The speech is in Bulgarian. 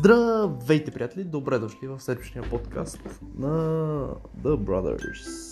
Здравейте, приятели! Добре дошли в следващия подкаст на The Brothers.